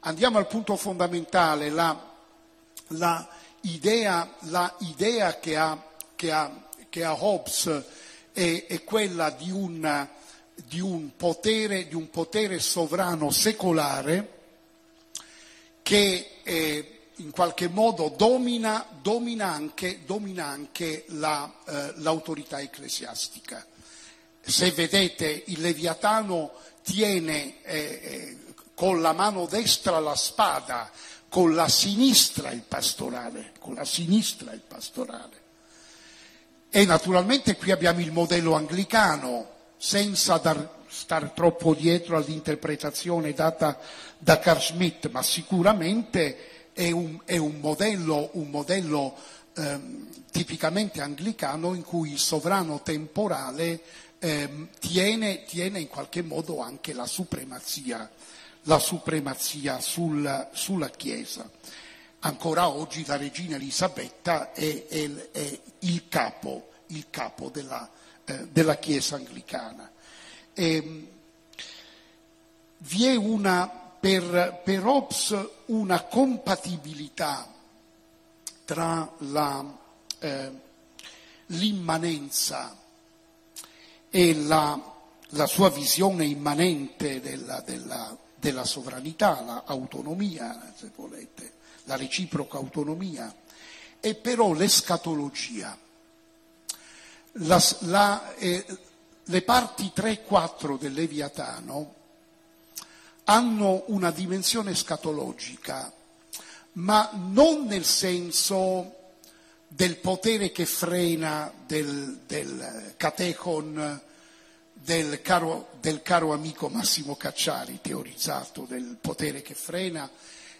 andiamo al punto fondamentale, la, la idea, la idea che ha, che ha, che ha Hobbes è, è, quella di un, di, un potere, di un, potere, sovrano secolare che eh, in qualche modo domina, domina anche, domina anche la, eh, l'autorità ecclesiastica. Se vedete il Leviatano tiene eh, eh con la mano destra la spada, con la sinistra il pastorale, con la sinistra il pastorale. E naturalmente qui abbiamo il modello anglicano, senza dar, star troppo dietro all'interpretazione data da Carl Schmitt, ma sicuramente è un, è un modello, un modello ehm, tipicamente anglicano in cui il sovrano temporale ehm, tiene, tiene in qualche modo anche la supremazia la supremazia sul, sulla Chiesa. Ancora oggi la regina Elisabetta è, è, è il capo, il capo della, eh, della, Chiesa anglicana. E, ehm, vi è una, per, per Hobbes una compatibilità tra la, eh, l'immanenza e la, la, sua visione immanente della, della della sovranità, l'autonomia, se volete, la reciproca autonomia, e però l'escatologia. La, la, eh, le parti 3 e 4 del Leviatano hanno una dimensione scatologica, ma non nel senso del potere che frena del, del catechon del caro, del caro amico Massimo Cacciari, teorizzato del potere che frena,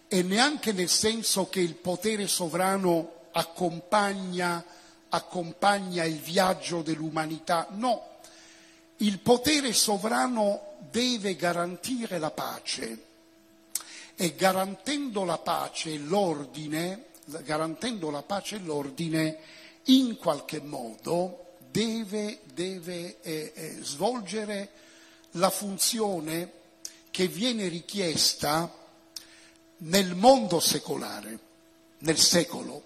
e neanche nel senso che il potere sovrano accompagna, accompagna il viaggio dell'umanità. No, il potere sovrano deve garantire la pace e garantendo la pace e l'ordine, garantendo la pace e l'ordine, in qualche modo deve, deve eh, eh, svolgere la funzione che viene richiesta nel mondo secolare, nel secolo,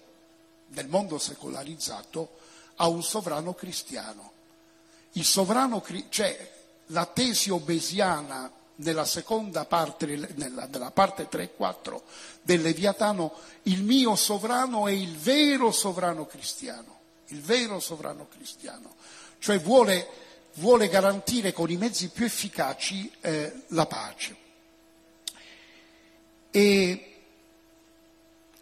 nel mondo secolarizzato, a un sovrano cristiano. Sovrano, cioè la tesi obesiana nella seconda parte, nella, nella parte 3 e 4 del Leviatano, il mio sovrano è il vero sovrano cristiano il vero sovrano cristiano, cioè vuole, vuole garantire con i mezzi più efficaci eh, la pace. E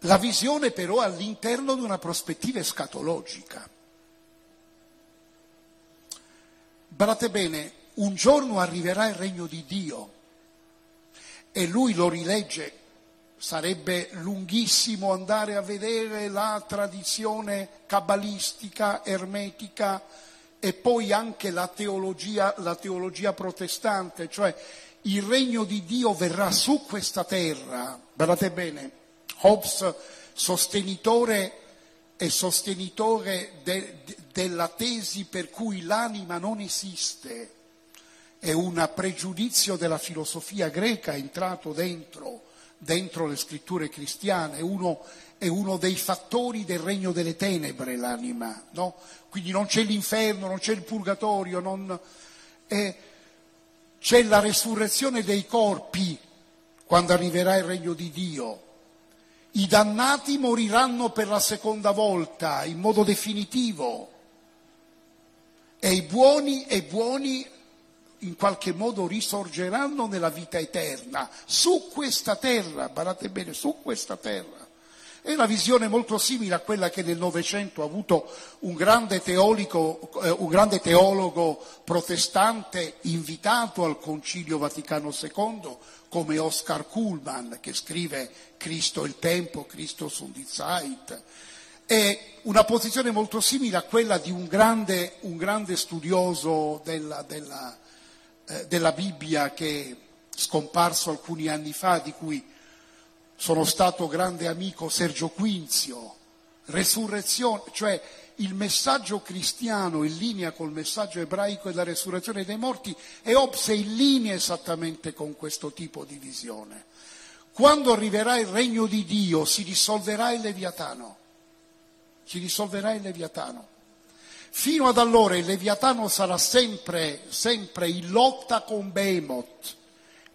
la visione però all'interno di una prospettiva escatologica. Guardate bene, un giorno arriverà il regno di Dio e lui lo rilegge. Sarebbe lunghissimo andare a vedere la tradizione cabalistica, ermetica e poi anche la teologia, la teologia protestante, cioè il regno di Dio verrà su questa terra. Guardate bene, Hobbes, sostenitore e sostenitore de, de, della tesi per cui l'anima non esiste, è un pregiudizio della filosofia greca entrato dentro, dentro le scritture cristiane, uno, è uno, dei fattori del regno delle tenebre l'anima, no? quindi non c'è l'inferno, non c'è il purgatorio, non, è, c'è la resurrezione dei corpi quando arriverà il regno di Dio. I dannati moriranno per la seconda volta in modo definitivo e i buoni e buoni in qualche modo risorgeranno nella vita eterna, su questa terra, guardate bene, su questa terra. È una visione molto simile a quella che nel Novecento ha avuto un grande, teolico, eh, un grande teologo protestante invitato al Concilio Vaticano II come Oscar Kuhlmann che scrive Cristo il tempo, Cristo sunt die Zeit. È una posizione molto simile a quella di un grande, un grande studioso della, della, eh, della Bibbia che è scomparso alcuni anni fa, di cui sono stato grande amico Sergio Quinzio, resurrezione, cioè il messaggio cristiano in linea col messaggio ebraico della resurrezione dei morti e Hobbes è in linea esattamente con questo tipo di visione. Quando arriverà il regno di Dio si dissolverà il Leviatano, si dissolverà il Leviatano. Fino ad allora il Leviatano sarà sempre, sempre in lotta con Behemoth,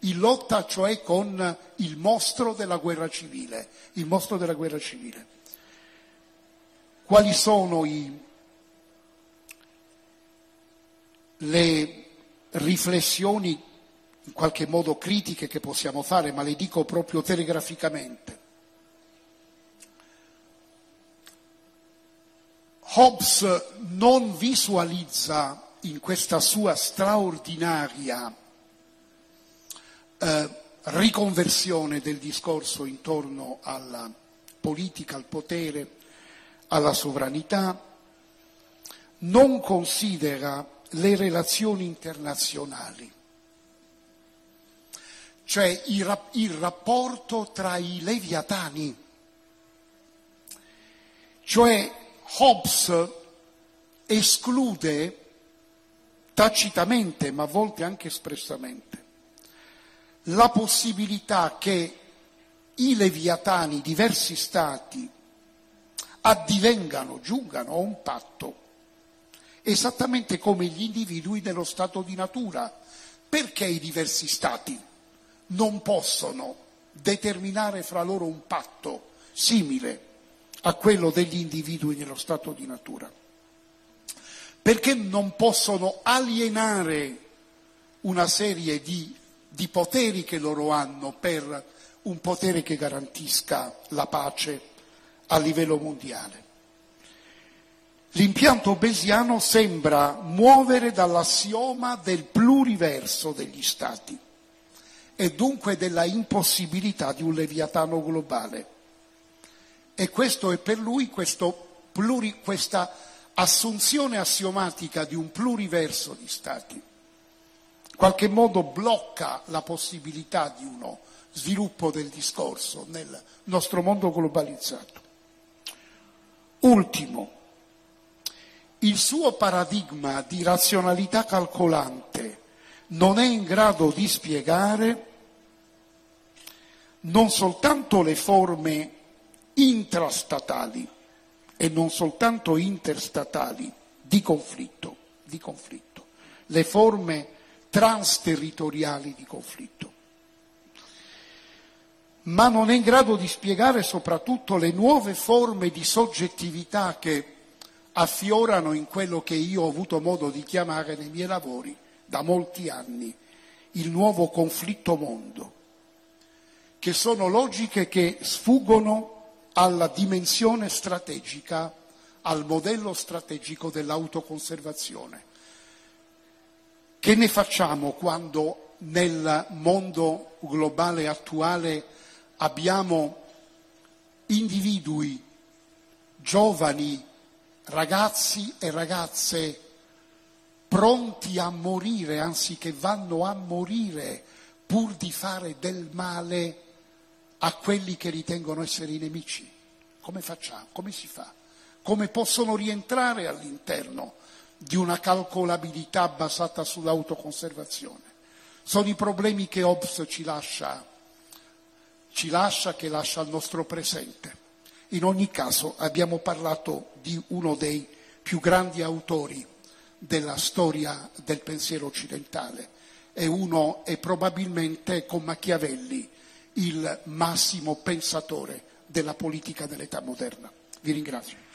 in lotta cioè con il mostro della guerra civile, il mostro della guerra civile. Quali sono i, le riflessioni in qualche modo critiche che possiamo fare, ma le dico proprio telegraficamente. Hobbes non visualizza in questa sua straordinaria eh, riconversione del discorso intorno alla politica, al potere, alla sovranità, non considera le relazioni internazionali, cioè il, il rapporto tra i leviatani, cioè Hobbes esclude tacitamente, ma a volte anche espressamente, la possibilità che i leviatani, diversi stati, addivengano, giungano a un patto, esattamente come gli individui dello stato di natura. Perché i diversi stati non possono determinare fra loro un patto simile a quello degli individui nello stato di natura. Perché non possono alienare una serie di, di poteri che loro hanno per un potere che garantisca la pace a livello mondiale. L'impianto besiano sembra muovere dall'assioma del pluriverso degli Stati e dunque della impossibilità di un leviatano globale. E questo è per lui pluri, questa assunzione assiomatica di un pluriverso di stati. In qualche modo blocca la possibilità di uno sviluppo del discorso nel nostro mondo globalizzato. Ultimo, il suo paradigma di razionalità calcolante non è in grado di spiegare non soltanto le forme intrastatali e non soltanto interstatali di conflitto, di conflitto, le forme transterritoriali di conflitto, ma non è in grado di spiegare soprattutto le nuove forme di soggettività che affiorano in quello che io ho avuto modo di chiamare nei miei lavori da molti anni il nuovo conflitto mondo, che sono logiche che sfuggono alla dimensione strategica, al modello strategico dell'autoconservazione. Che ne facciamo quando nel mondo globale attuale abbiamo individui, giovani, ragazzi e ragazze pronti a morire, anzi che vanno a morire pur di fare del male a quelli che ritengono essere i nemici? Come facciamo? Come si fa? Come possono rientrare all'interno di una calcolabilità basata sull'autoconservazione? Sono i problemi che Hobbes ci lascia, ci lascia, che lascia al nostro presente. In ogni caso abbiamo parlato di uno dei più grandi autori della storia del pensiero occidentale e uno è probabilmente con Machiavelli il massimo pensatore della politica dell'età moderna. Vi ringrazio.